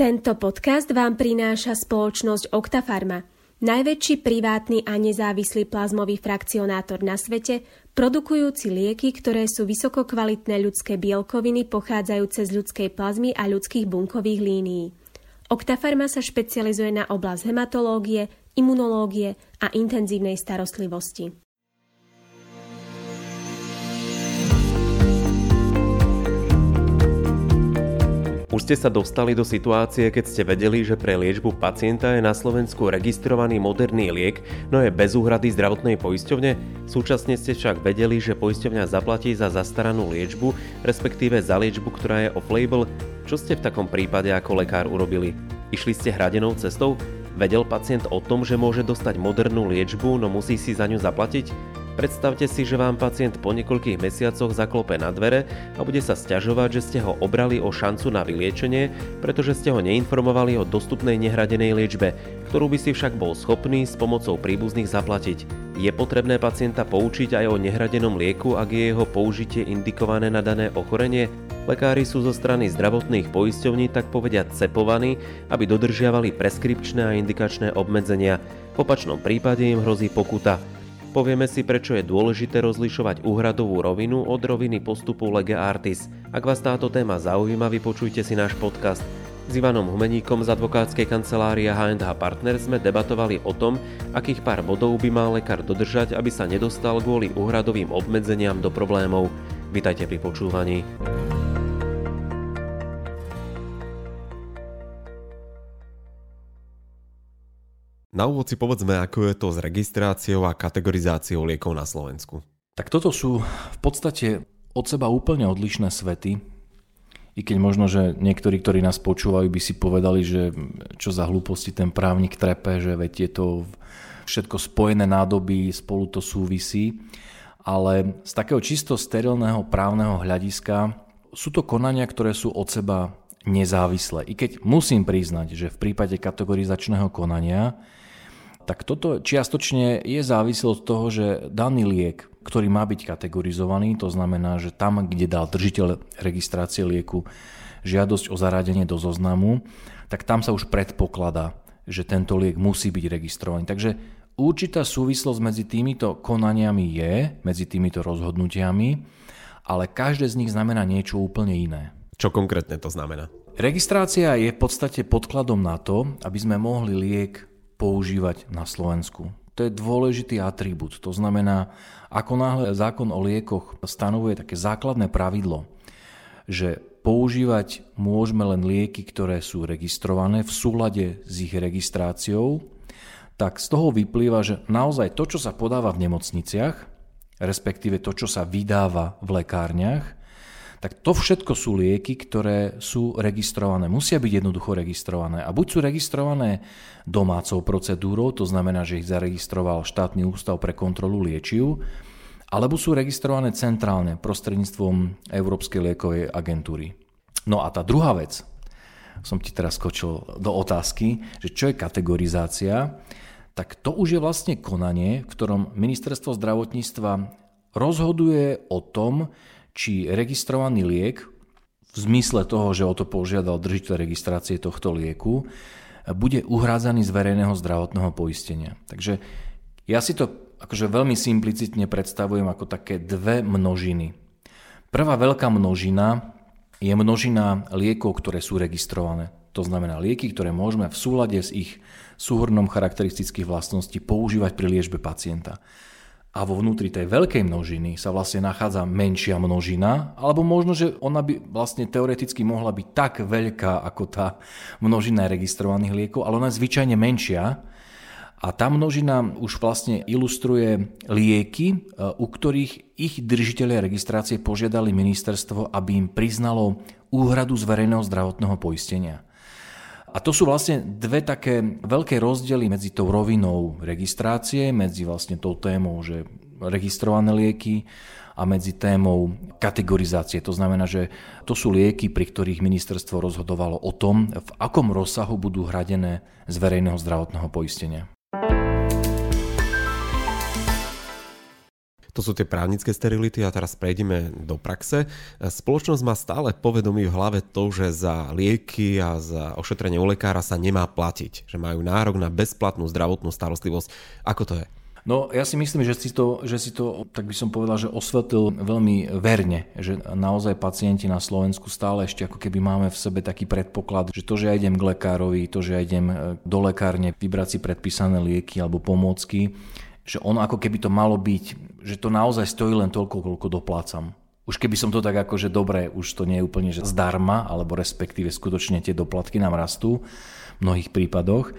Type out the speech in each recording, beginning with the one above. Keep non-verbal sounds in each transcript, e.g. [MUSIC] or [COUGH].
Tento podcast vám prináša spoločnosť Octafarma, najväčší privátny a nezávislý plazmový frakcionátor na svete, produkujúci lieky, ktoré sú vysokokvalitné ľudské bielkoviny pochádzajúce z ľudskej plazmy a ľudských bunkových línií. Octafarma sa špecializuje na oblasť hematológie, imunológie a intenzívnej starostlivosti. Už ste sa dostali do situácie, keď ste vedeli, že pre liečbu pacienta je na Slovensku registrovaný moderný liek, no je bez úhrady zdravotnej poisťovne? Súčasne ste však vedeli, že poisťovňa zaplatí za zastaranú liečbu, respektíve za liečbu, ktorá je off-label? Čo ste v takom prípade ako lekár urobili? Išli ste hradenou cestou? Vedel pacient o tom, že môže dostať modernú liečbu, no musí si za ňu zaplatiť? Predstavte si, že vám pacient po niekoľkých mesiacoch zaklope na dvere a bude sa stiažovať, že ste ho obrali o šancu na vyliečenie, pretože ste ho neinformovali o dostupnej nehradenej liečbe, ktorú by si však bol schopný s pomocou príbuzných zaplatiť. Je potrebné pacienta poučiť aj o nehradenom lieku, ak je jeho použitie indikované na dané ochorenie? Lekári sú zo strany zdravotných poisťovní tak povediať cepovaní, aby dodržiavali preskripčné a indikačné obmedzenia. V opačnom prípade im hrozí pokuta. Povieme si, prečo je dôležité rozlišovať úhradovú rovinu od roviny postupu Lege Artis. Ak vás táto téma zaujíma, vypočujte si náš podcast. S Ivanom Humeníkom z advokátskej kancelárie H&H Partners sme debatovali o tom, akých pár bodov by mal lekár dodržať, aby sa nedostal kvôli úhradovým obmedzeniam do problémov. Vítajte pri počúvaní. Na úvod si povedzme, ako je to s registráciou a kategorizáciou liekov na Slovensku. Tak toto sú v podstate od seba úplne odlišné svety. I keď možno, že niektorí, ktorí nás počúvajú, by si povedali, že čo za hlúposti ten právnik trepe, že veď je to všetko spojené nádoby, spolu to súvisí. Ale z takého čisto sterilného právneho hľadiska sú to konania, ktoré sú od seba nezávislé. I keď musím priznať, že v prípade kategorizačného konania tak toto čiastočne je závislo od toho, že daný liek, ktorý má byť kategorizovaný, to znamená, že tam, kde dal držiteľ registrácie lieku žiadosť o zaradenie do zoznamu, tak tam sa už predpokladá, že tento liek musí byť registrovaný. Takže určitá súvislosť medzi týmito konaniami je, medzi týmito rozhodnutiami, ale každé z nich znamená niečo úplne iné. Čo konkrétne to znamená? Registrácia je v podstate podkladom na to, aby sme mohli liek používať na Slovensku. To je dôležitý atribút. To znamená, ako náhle zákon o liekoch stanovuje také základné pravidlo, že používať môžeme len lieky, ktoré sú registrované v súlade s ich registráciou, tak z toho vyplýva, že naozaj to, čo sa podáva v nemocniciach, respektíve to, čo sa vydáva v lekárniach, tak to všetko sú lieky, ktoré sú registrované. Musia byť jednoducho registrované. A buď sú registrované domácou procedúrou, to znamená, že ich zaregistroval štátny ústav pre kontrolu liečiv, alebo sú registrované centrálne prostredníctvom Európskej liekovej agentúry. No a tá druhá vec, som ti teraz skočil do otázky, že čo je kategorizácia, tak to už je vlastne konanie, v ktorom ministerstvo zdravotníctva rozhoduje o tom, či registrovaný liek v zmysle toho, že o to požiadal držiteľ registrácie tohto lieku, bude uhrádzaný z verejného zdravotného poistenia. Takže ja si to akože veľmi simplicitne predstavujem ako také dve množiny. Prvá veľká množina je množina liekov, ktoré sú registrované. To znamená lieky, ktoré môžeme v súlade s ich súhrnom charakteristických vlastností používať pri liečbe pacienta a vo vnútri tej veľkej množiny sa vlastne nachádza menšia množina, alebo možno, že ona by vlastne teoreticky mohla byť tak veľká ako tá množina registrovaných liekov, ale ona je zvyčajne menšia. A tá množina už vlastne ilustruje lieky, e, u ktorých ich držiteľia registrácie požiadali ministerstvo, aby im priznalo úhradu z verejného zdravotného poistenia. A to sú vlastne dve také veľké rozdiely medzi tou rovinou registrácie, medzi vlastne tou témou, že registrované lieky a medzi témou kategorizácie. To znamená, že to sú lieky, pri ktorých ministerstvo rozhodovalo o tom, v akom rozsahu budú hradené z verejného zdravotného poistenia. To sú tie právnické sterility a teraz prejdeme do praxe. Spoločnosť má stále povedomí v hlave to, že za lieky a za ošetrenie u lekára sa nemá platiť, že majú nárok na bezplatnú zdravotnú starostlivosť. Ako to je? No ja si myslím, že si, to, že si to, tak by som povedal, že osvetlil veľmi verne, že naozaj pacienti na Slovensku stále ešte ako keby máme v sebe taký predpoklad, že to, že ja idem k lekárovi, to, že ja idem e, do lekárne vybrať si predpísané lieky alebo pomôcky, že ono ako keby to malo byť, že to naozaj stojí len toľko, koľko doplácam. Už keby som to tak ako, že dobre, už to nie je úplne že zdarma, alebo respektíve skutočne tie doplatky nám rastú v mnohých prípadoch,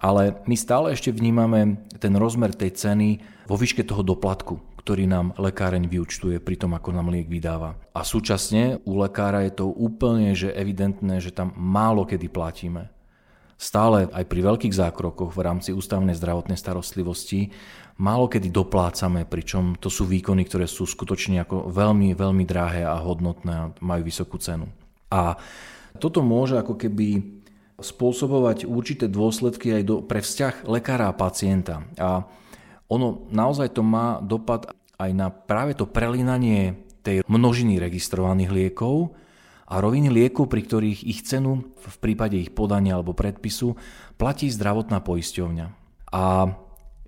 ale my stále ešte vnímame ten rozmer tej ceny vo výške toho doplatku, ktorý nám lekáreň vyučtuje pri tom, ako nám liek vydáva. A súčasne u lekára je to úplne že evidentné, že tam málo kedy platíme. Stále aj pri veľkých zákrokoch v rámci ústavnej zdravotnej starostlivosti málo kedy doplácame, pričom to sú výkony, ktoré sú skutočne ako veľmi, veľmi drahé a hodnotné a majú vysokú cenu. A toto môže ako keby spôsobovať určité dôsledky aj do, pre vzťah lekára a pacienta. A ono naozaj to má dopad aj na práve to prelínanie tej množiny registrovaných liekov a roviny liekov, pri ktorých ich cenu v prípade ich podania alebo predpisu platí zdravotná poisťovňa. A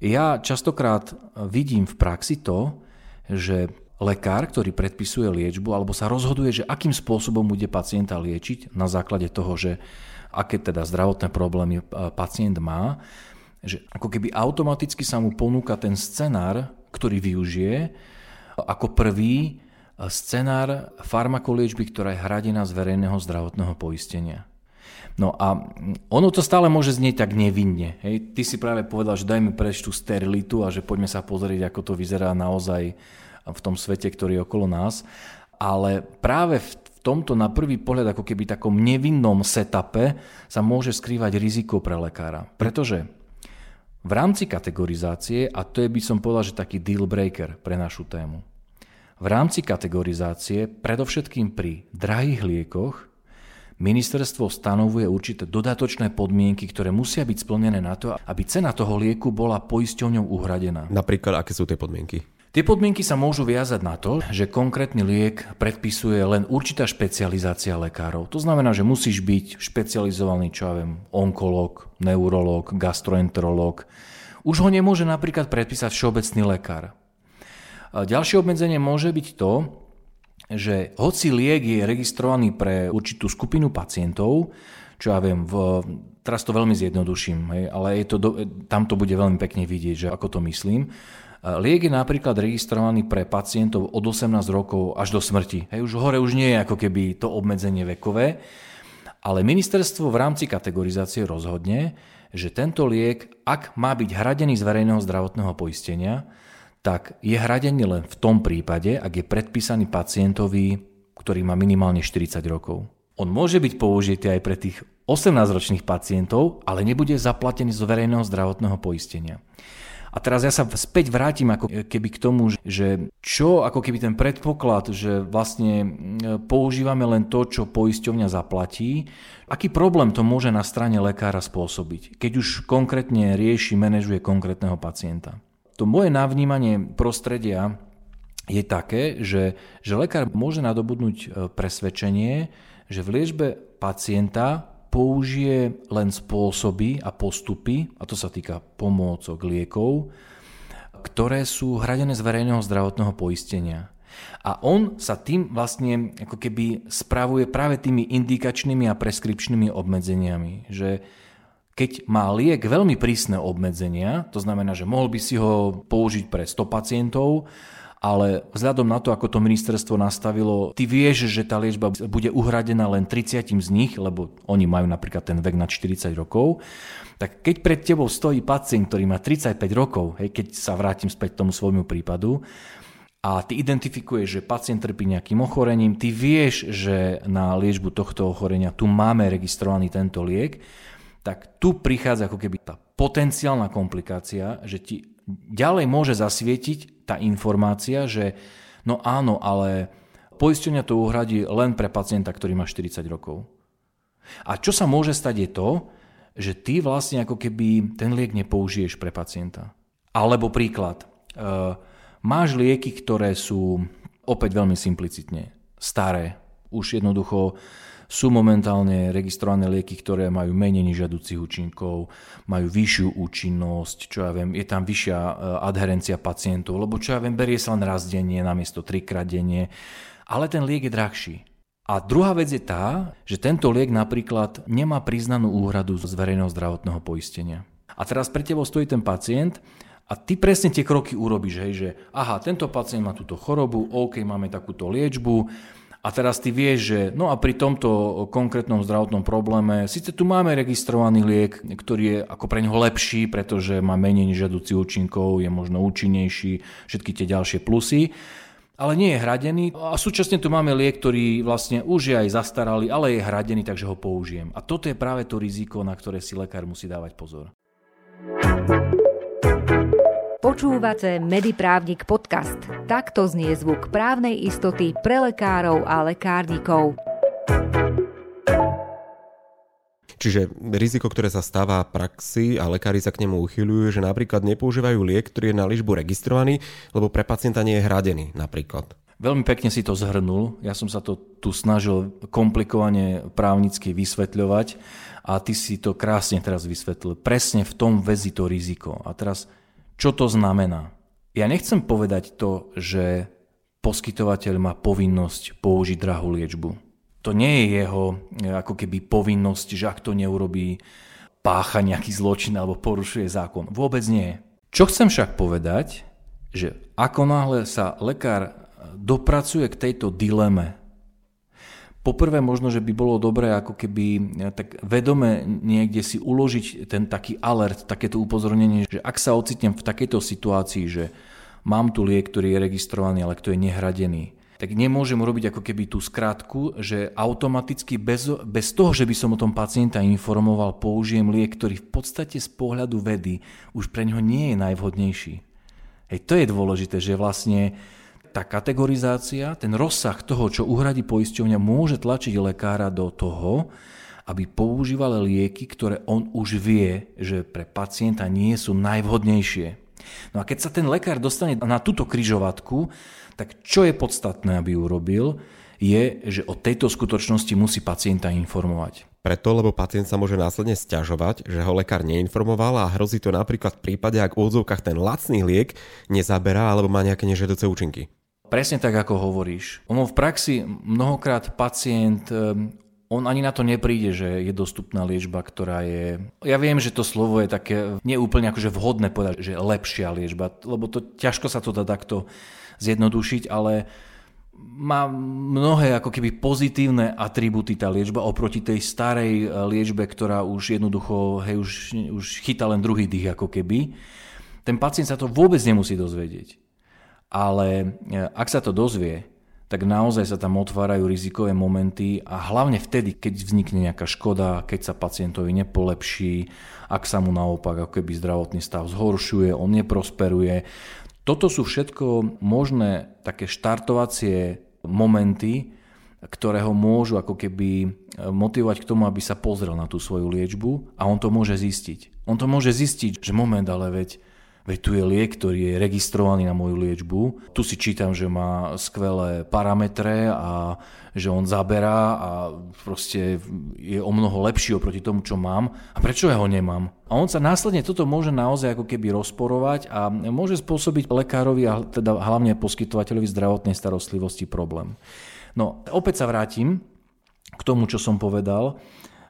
ja častokrát vidím v praxi to, že lekár, ktorý predpisuje liečbu alebo sa rozhoduje, že akým spôsobom bude pacienta liečiť na základe toho, že aké teda zdravotné problémy e, pacient má, že ako keby automaticky sa mu ponúka ten scenár, ktorý využije ako prvý scenár farmakoliečby, ktorá je hradená z verejného zdravotného poistenia. No a ono to stále môže znieť tak nevinne. Hej. Ty si práve povedal, že dajme prejsť tú sterilitu a že poďme sa pozrieť, ako to vyzerá naozaj v tom svete, ktorý je okolo nás. Ale práve v tomto na prvý pohľad ako keby takom nevinnom setupe sa môže skrývať riziko pre lekára. Pretože v rámci kategorizácie, a to je by som povedal, že taký deal breaker pre našu tému, v rámci kategorizácie, predovšetkým pri drahých liekoch, ministerstvo stanovuje určité dodatočné podmienky, ktoré musia byť splnené na to, aby cena toho lieku bola poisťovňou uhradená. Napríklad, aké sú tie podmienky? Tie podmienky sa môžu viazať na to, že konkrétny liek predpisuje len určitá špecializácia lekárov. To znamená, že musíš byť špecializovaný, čo ja viem, onkolog, neurolog, gastroenterolog. Už ho nemôže napríklad predpísať všeobecný lekár. Ďalšie obmedzenie môže byť to, že hoci liek je registrovaný pre určitú skupinu pacientov, čo ja viem, v, teraz to veľmi zjednoduším, hej, ale je to do, tam to bude veľmi pekne vidieť, že ako to myslím, Liek je napríklad registrovaný pre pacientov od 18 rokov až do smrti. Hej, už hore už nie je ako keby to obmedzenie vekové, ale ministerstvo v rámci kategorizácie rozhodne, že tento liek, ak má byť hradený z verejného zdravotného poistenia, tak je hradený len v tom prípade, ak je predpísaný pacientovi, ktorý má minimálne 40 rokov. On môže byť použitý aj pre tých 18-ročných pacientov, ale nebude zaplatený z verejného zdravotného poistenia. A teraz ja sa späť vrátim ako keby k tomu, že čo ako keby ten predpoklad, že vlastne používame len to, čo poisťovňa zaplatí, aký problém to môže na strane lekára spôsobiť, keď už konkrétne rieši, manažuje konkrétneho pacienta. To moje navnímanie prostredia je také, že, že lekár môže nadobudnúť e, presvedčenie, že v liečbe pacienta použije len spôsoby a postupy, a to sa týka pomôcok, liekov, ktoré sú hradené z verejného zdravotného poistenia. A on sa tým vlastne ako keby spravuje práve tými indikačnými a preskripčnými obmedzeniami, že keď má liek veľmi prísne obmedzenia, to znamená, že mohol by si ho použiť pre 100 pacientov, ale vzhľadom na to, ako to ministerstvo nastavilo, ty vieš, že tá liečba bude uhradená len 30 z nich, lebo oni majú napríklad ten vek na 40 rokov, tak keď pred tebou stojí pacient, ktorý má 35 rokov, hej, keď sa vrátim späť k tomu svojmu prípadu, a ty identifikuješ, že pacient trpí nejakým ochorením, ty vieš, že na liečbu tohto ochorenia tu máme registrovaný tento liek, tak tu prichádza ako keby tá potenciálna komplikácia, že ti ďalej môže zasvietiť tá informácia, že no áno, ale poisťovňa to uhradí len pre pacienta, ktorý má 40 rokov. A čo sa môže stať je to, že ty vlastne ako keby ten liek nepoužiješ pre pacienta. Alebo príklad, e, Máš lieky, ktoré sú opäť veľmi simplicitne staré. Už jednoducho sú momentálne registrované lieky, ktoré majú menej nežiaducich účinkov, majú vyššiu účinnosť, čo ja viem, je tam vyššia e, adherencia pacientov, lebo čo ja viem, berie sa len raz denne namiesto trikrát denne, ale ten liek je drahší. A druhá vec je tá, že tento liek napríklad nemá priznanú úhradu z verejného zdravotného poistenia. A teraz pre tebou stojí ten pacient a ty presne tie kroky urobíš, hej, že aha, tento pacient má túto chorobu, OK, máme takúto liečbu, a teraz ty vieš, že no a pri tomto konkrétnom zdravotnom probléme, síce tu máme registrovaný liek, ktorý je ako pre neho lepší, pretože má menej nežiaducí účinkov, je možno účinnejší, všetky tie ďalšie plusy, ale nie je hradený a súčasne tu máme liek, ktorý vlastne už je aj zastaralý, ale je hradený, takže ho použijem. A toto je práve to riziko, na ktoré si lekár musí dávať pozor. Počúvate Mediprávnik podcast. Takto znie zvuk právnej istoty pre lekárov a lekárnikov. Čiže riziko, ktoré sa stáva v praxi a lekári sa k nemu uchyľujú, že napríklad nepoužívajú liek, ktorý je na ližbu registrovaný, lebo pre pacienta nie je hradený napríklad. Veľmi pekne si to zhrnul. Ja som sa to tu snažil komplikovane právnicky vysvetľovať a ty si to krásne teraz vysvetlil. Presne v tom väzi to riziko. A teraz čo to znamená? Ja nechcem povedať to, že poskytovateľ má povinnosť použiť drahú liečbu. To nie je jeho ako keby povinnosť, že ak to neurobí, pácha nejaký zločin alebo porušuje zákon. Vôbec nie. Čo chcem však povedať, že ako náhle sa lekár dopracuje k tejto dileme, Poprvé možno, že by bolo dobré ako keby eh, tak vedome niekde si uložiť ten taký alert, takéto upozornenie, že ak sa ocitnem v takejto situácii, že mám tu liek, ktorý je registrovaný, ale kto je nehradený, tak nemôžem robiť ako keby tú skratku, že automaticky bez, bez toho, že by som o tom pacienta informoval, použijem liek, ktorý v podstate z pohľadu vedy už pre neho nie je najvhodnejší. Hej, to je dôležité, že vlastne tá kategorizácia, ten rozsah toho, čo uhradí poisťovňa, môže tlačiť lekára do toho, aby používal lieky, ktoré on už vie, že pre pacienta nie sú najvhodnejšie. No a keď sa ten lekár dostane na túto kryžovatku, tak čo je podstatné, aby urobil, je, že o tejto skutočnosti musí pacienta informovať. Preto, lebo pacient sa môže následne stiažovať, že ho lekár neinformoval a hrozí to napríklad v prípade, ak v úvodzovkách ten lacný liek nezaberá alebo má nejaké nežiaduce účinky. Presne tak, ako hovoríš. Ono v praxi mnohokrát pacient ehm, on ani na to nepríde, že je dostupná liečba, ktorá je... Ja viem, že to slovo je také neúplne akože vhodné povedať, že lepšia liečba, lebo to ťažko sa to dá takto zjednodušiť, ale má mnohé ako keby pozitívne atributy tá liečba oproti tej starej e, liečbe, ktorá už jednoducho hej, už, už chytá len druhý dých ako keby. Ten pacient sa to vôbec nemusí dozvedieť ale e, ak sa to dozvie, tak naozaj sa tam otvárajú rizikové momenty a hlavne vtedy, keď vznikne nejaká škoda, keď sa pacientovi nepolepší, ak sa mu naopak ako keby zdravotný stav zhoršuje, on neprosperuje. Toto sú všetko možné také štartovacie momenty, ktoré ho môžu ako keby e, motivovať k tomu, aby sa pozrel na tú svoju liečbu a on to môže zistiť. On to môže zistiť, že moment, ale veď Veď tu je liek, ktorý je registrovaný na moju liečbu. Tu si čítam, že má skvelé parametre a že on zaberá a proste je o mnoho lepší oproti tomu, čo mám. A prečo ja ho nemám? A on sa následne toto môže naozaj ako keby rozporovať a môže spôsobiť lekárovi a teda hlavne poskytovateľovi zdravotnej starostlivosti problém. No, opäť sa vrátim k tomu, čo som povedal,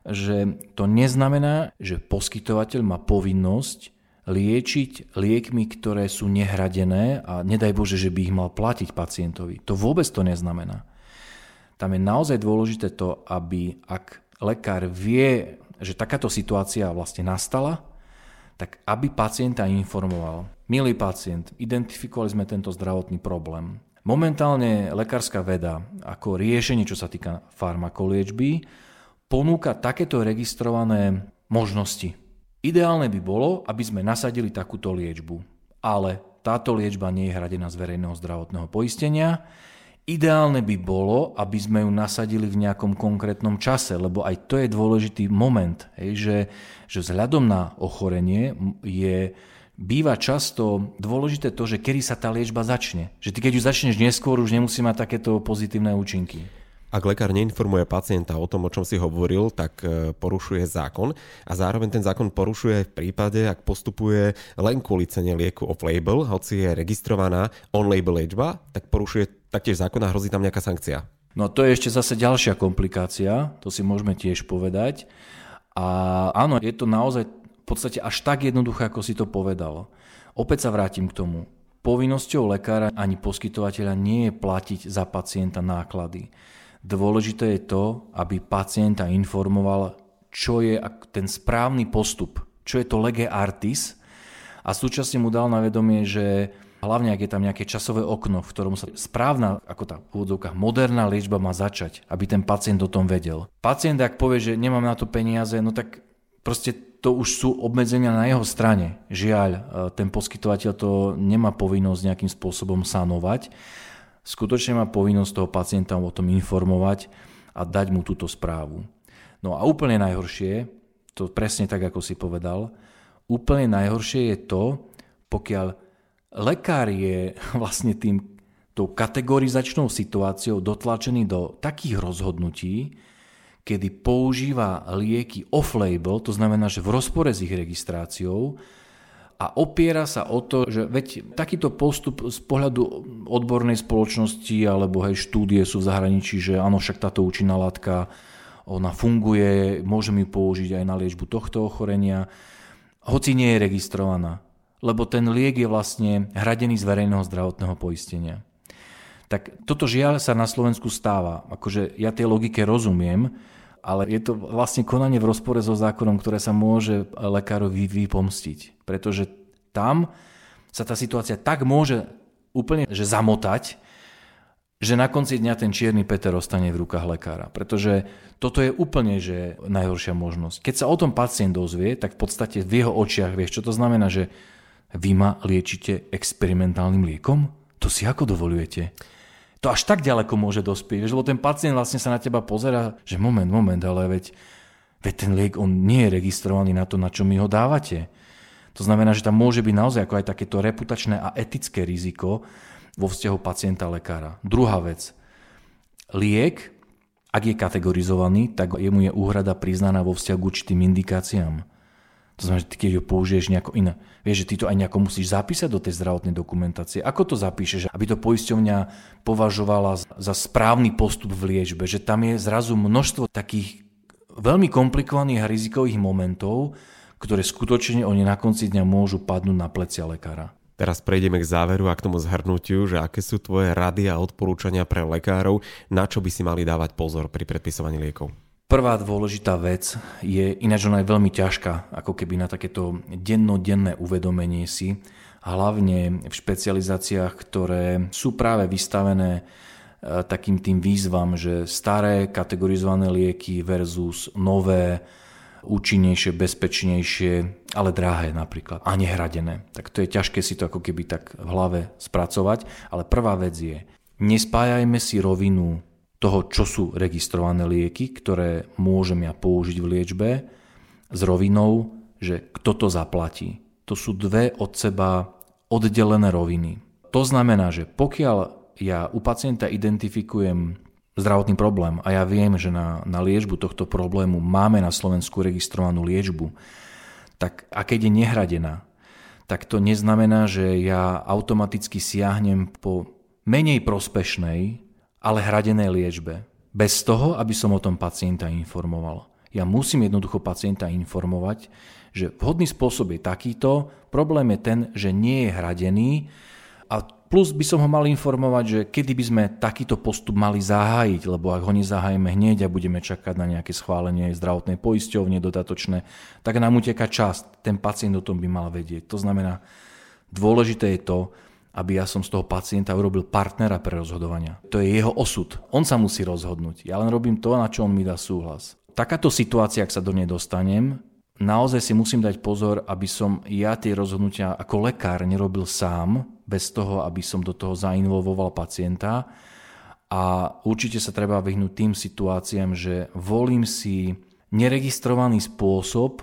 že to neznamená, že poskytovateľ má povinnosť liečiť liekmi, ktoré sú nehradené a nedaj Bože, že by ich mal platiť pacientovi. To vôbec to neznamená. Tam je naozaj dôležité to, aby ak lekár vie, že takáto situácia vlastne nastala, tak aby pacienta informoval. Milý pacient, identifikovali sme tento zdravotný problém. Momentálne lekárska veda ako riešenie, čo sa týka farmakoliečby, ponúka takéto registrované možnosti Ideálne by bolo, aby sme nasadili takúto liečbu, ale táto liečba nie je hradená z verejného zdravotného poistenia. Ideálne by bolo, aby sme ju nasadili v nejakom konkrétnom čase, lebo aj to je dôležitý moment, hej, že, že vzhľadom na ochorenie je býva často dôležité to, že kedy sa tá liečba začne. Že ty keď ju začneš neskôr, už nemusí mať takéto pozitívne účinky. Ak lekár neinformuje pacienta o tom, o čom si hovoril, tak e, porušuje zákon a zároveň ten zákon porušuje aj v prípade, ak postupuje len kvôli cene lieku off-label, hoci je registrovaná on-label liečba, tak porušuje taktiež zákon a hrozí tam nejaká sankcia. No to je ešte zase ďalšia komplikácia, to si môžeme tiež povedať. A áno, je to naozaj v podstate až tak jednoduché, ako si to povedal. Opäť sa vrátim k tomu. Povinnosťou lekára ani poskytovateľa nie je platiť za pacienta náklady. Dôležité je to, aby pacienta informoval, čo je ten správny postup, čo je to lege artis a súčasne mu dal na vedomie, že hlavne ak je tam nejaké časové okno, v ktorom sa správna, ako tá v úvodzovkách, moderná liečba má začať, aby ten pacient o tom vedel. Pacient, ak povie, že nemám na to peniaze, no tak proste to už sú obmedzenia na jeho strane. Žiaľ, e, ten poskytovateľ to nemá povinnosť nejakým spôsobom sanovať. Skutočne má povinnosť toho pacienta o tom informovať a dať mu túto správu. No a úplne najhoršie, to presne tak, ako si povedal, úplne najhoršie je to, pokiaľ lekár je [LAUGHS] vlastne tým tou kategorizačnou situáciou dotlačený do takých rozhodnutí, kedy používa lieky off-label, to znamená, že v rozpore s ich registráciou a opiera sa o to, že veď takýto postup z pohľadu odbornej spoločnosti alebo hej, štúdie sú v zahraničí, že áno, však táto účinná látka ona funguje, môžeme ju použiť aj na liečbu tohto ochorenia, hoci nie je registrovaná, lebo ten liek je vlastne hradený z verejného zdravotného poistenia. Tak toto žiaľ sa na Slovensku stáva. Akože ja tej logike rozumiem, ale je to vlastne konanie v rozpore so zákonom, ktoré sa môže lekárovi vypomstiť. Pretože tam sa tá situácia tak môže úplne že zamotať, že na konci dňa ten čierny Peter ostane v rukách lekára. Pretože toto je úplne že najhoršia možnosť. Keď sa o tom pacient dozvie, tak v podstate v jeho očiach vieš, čo to znamená, že vy ma liečite experimentálnym liekom? To si ako dovolujete? To až tak ďaleko môže dospieť, vieš, lebo ten pacient vlastne sa na teba pozera, že moment, moment, ale veď, veď ten liek, on nie je registrovaný na to, na čo mi ho dávate. To znamená, že tam môže byť naozaj ako aj takéto reputačné a etické riziko vo vzťahu pacienta-lekára. Druhá vec. Liek, ak je kategorizovaný, tak jemu je úhrada priznaná vo vzťahu k určitým indikáciám. To znamená, že ty keď ho použiješ nejako iné, vieš, že ty to aj nejako musíš zapísať do tej zdravotnej dokumentácie. Ako to zapíšeš, aby to poisťovňa považovala za správny postup v liečbe, že tam je zrazu množstvo takých veľmi komplikovaných a rizikových momentov, ktoré skutočne oni na konci dňa môžu padnúť na plecia lekára. Teraz prejdeme k záveru a k tomu zhrnutiu, že aké sú tvoje rady a odporúčania pre lekárov, na čo by si mali dávať pozor pri predpisovaní liekov. Prvá dôležitá vec je, ináč ona je veľmi ťažká, ako keby na takéto dennodenné uvedomenie si, hlavne v špecializáciách, ktoré sú práve vystavené e, takým tým výzvam, že staré kategorizované lieky versus nové, účinnejšie, bezpečnejšie, ale drahé napríklad a nehradené. Tak to je ťažké si to ako keby tak v hlave spracovať, ale prvá vec je, nespájajme si rovinu toho, čo sú registrované lieky, ktoré môžem ja použiť v liečbe, s rovinou, že kto to zaplatí. To sú dve od seba oddelené roviny. To znamená, že pokiaľ ja u pacienta identifikujem zdravotný problém a ja viem, že na, na liečbu tohto problému máme na Slovensku registrovanú liečbu, tak a keď je nehradená, tak to neznamená, že ja automaticky siahnem po menej prospešnej ale hradenej liečbe. Bez toho, aby som o tom pacienta informoval. Ja musím jednoducho pacienta informovať, že vhodný spôsob je takýto, problém je ten, že nie je hradený a plus by som ho mal informovať, že kedy by sme takýto postup mali zahájiť, lebo ak ho nezahájime hneď a budeme čakať na nejaké schválenie zdravotnej poisťovne dodatočné, tak nám uteká čas. Ten pacient o tom by mal vedieť. To znamená, dôležité je to, aby ja som z toho pacienta urobil partnera pre rozhodovania. To je jeho osud. On sa musí rozhodnúť. Ja len robím to, na čo on mi dá súhlas. Takáto situácia, ak sa do nej dostanem, naozaj si musím dať pozor, aby som ja tie rozhodnutia ako lekár nerobil sám, bez toho, aby som do toho zainvolvoval pacienta. A určite sa treba vyhnúť tým situáciám, že volím si neregistrovaný spôsob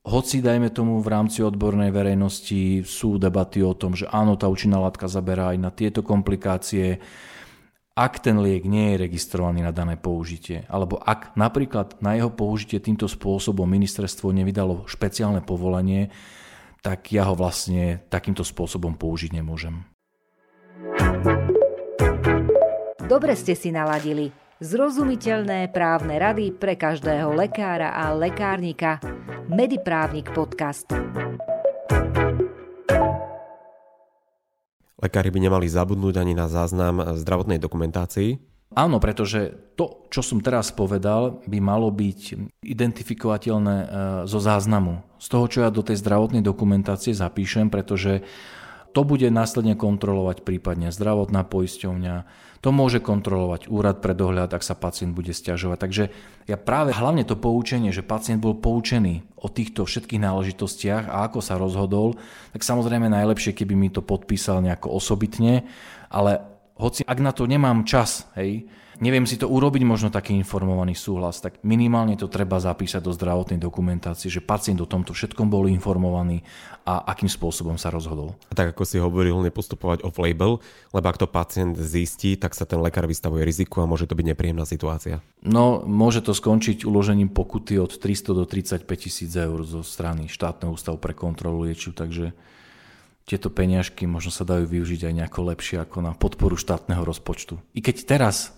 Hoci, dajme tomu, v rámci odbornej verejnosti sú debaty o tom, že áno, tá účinná látka zaberá aj na tieto komplikácie, ak ten liek nie je registrovaný na dané použitie, alebo ak napríklad na jeho použitie týmto spôsobom ministerstvo nevydalo špeciálne povolenie, tak ja ho vlastne takýmto spôsobom použiť nemôžem. Dobre ste si naladili. Zrozumiteľné právne rady pre každého lekára a lekárnika. Mediprávnik podcast. Lekári by nemali zabudnúť ani na záznam zdravotnej dokumentácii. Áno, pretože to, čo som teraz povedal, by malo byť identifikovateľné e, zo záznamu. Z toho, čo ja do tej zdravotnej dokumentácie zapíšem, pretože to bude následne kontrolovať prípadne zdravotná poisťovňa, to môže kontrolovať úrad pre dohľad, ak sa pacient bude stiažovať. Takže ja práve hlavne to poučenie, že pacient bol poučený o týchto všetkých náležitostiach a ako sa rozhodol, tak samozrejme najlepšie, keby mi to podpísal nejako osobitne, ale hoci ak na to nemám čas, hej, neviem si to urobiť možno taký informovaný súhlas, tak minimálne to treba zapísať do zdravotnej dokumentácie, že pacient o tomto všetkom bol informovaný a akým spôsobom sa rozhodol. A tak ako si hovoril, nepostupovať off-label, lebo ak to pacient zistí, tak sa ten lekár vystavuje riziku a môže to byť nepríjemná situácia. No, môže to skončiť uložením pokuty od 300 do 35 tisíc eur zo strany štátneho ústavu pre kontrolu liečiv, takže tieto peňažky možno sa dajú využiť aj nejako lepšie ako na podporu štátneho rozpočtu. I keď teraz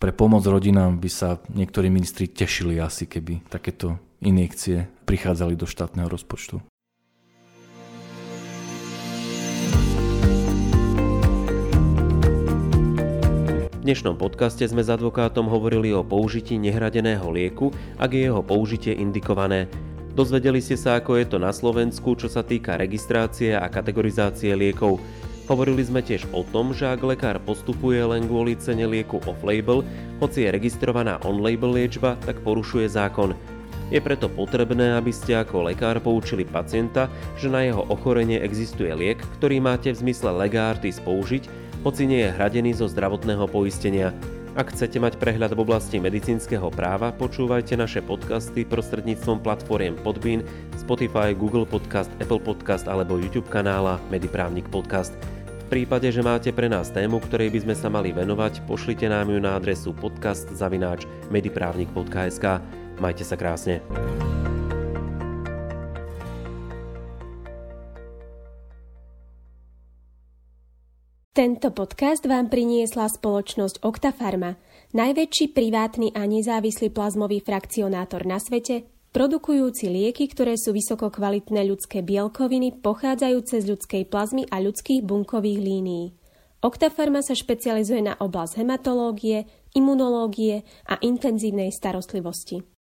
pre pomoc rodinám by sa niektorí ministri tešili asi, keby takéto injekcie prichádzali do štátneho rozpočtu. V dnešnom podcaste sme s advokátom hovorili o použití nehradeného lieku, ak je jeho použitie indikované. Dozvedeli ste sa, ako je to na Slovensku, čo sa týka registrácie a kategorizácie liekov. Hovorili sme tiež o tom, že ak lekár postupuje len kvôli cene lieku off-label, hoci je registrovaná on-label liečba, tak porušuje zákon. Je preto potrebné, aby ste ako lekár poučili pacienta, že na jeho ochorenie existuje liek, ktorý máte v zmysle legártis použiť, hoci nie je hradený zo zdravotného poistenia. Ak chcete mať prehľad v oblasti medicínskeho práva, počúvajte naše podcasty prostredníctvom platformiem Podbean, Spotify, Google Podcast, Apple Podcast alebo YouTube kanála Mediprávnik Podcast prípade, že máte pre nás tému, ktorej by sme sa mali venovať, pošlite nám ju na adresu podcast.mediprávnik.sk. Majte sa krásne. Tento podcast vám priniesla spoločnosť Octafarma, najväčší privátny a nezávislý plazmový frakcionátor na svete produkujúci lieky, ktoré sú vysoko kvalitné ľudské bielkoviny pochádzajúce z ľudskej plazmy a ľudských bunkových línií. Octafarma sa špecializuje na oblasť hematológie, imunológie a intenzívnej starostlivosti.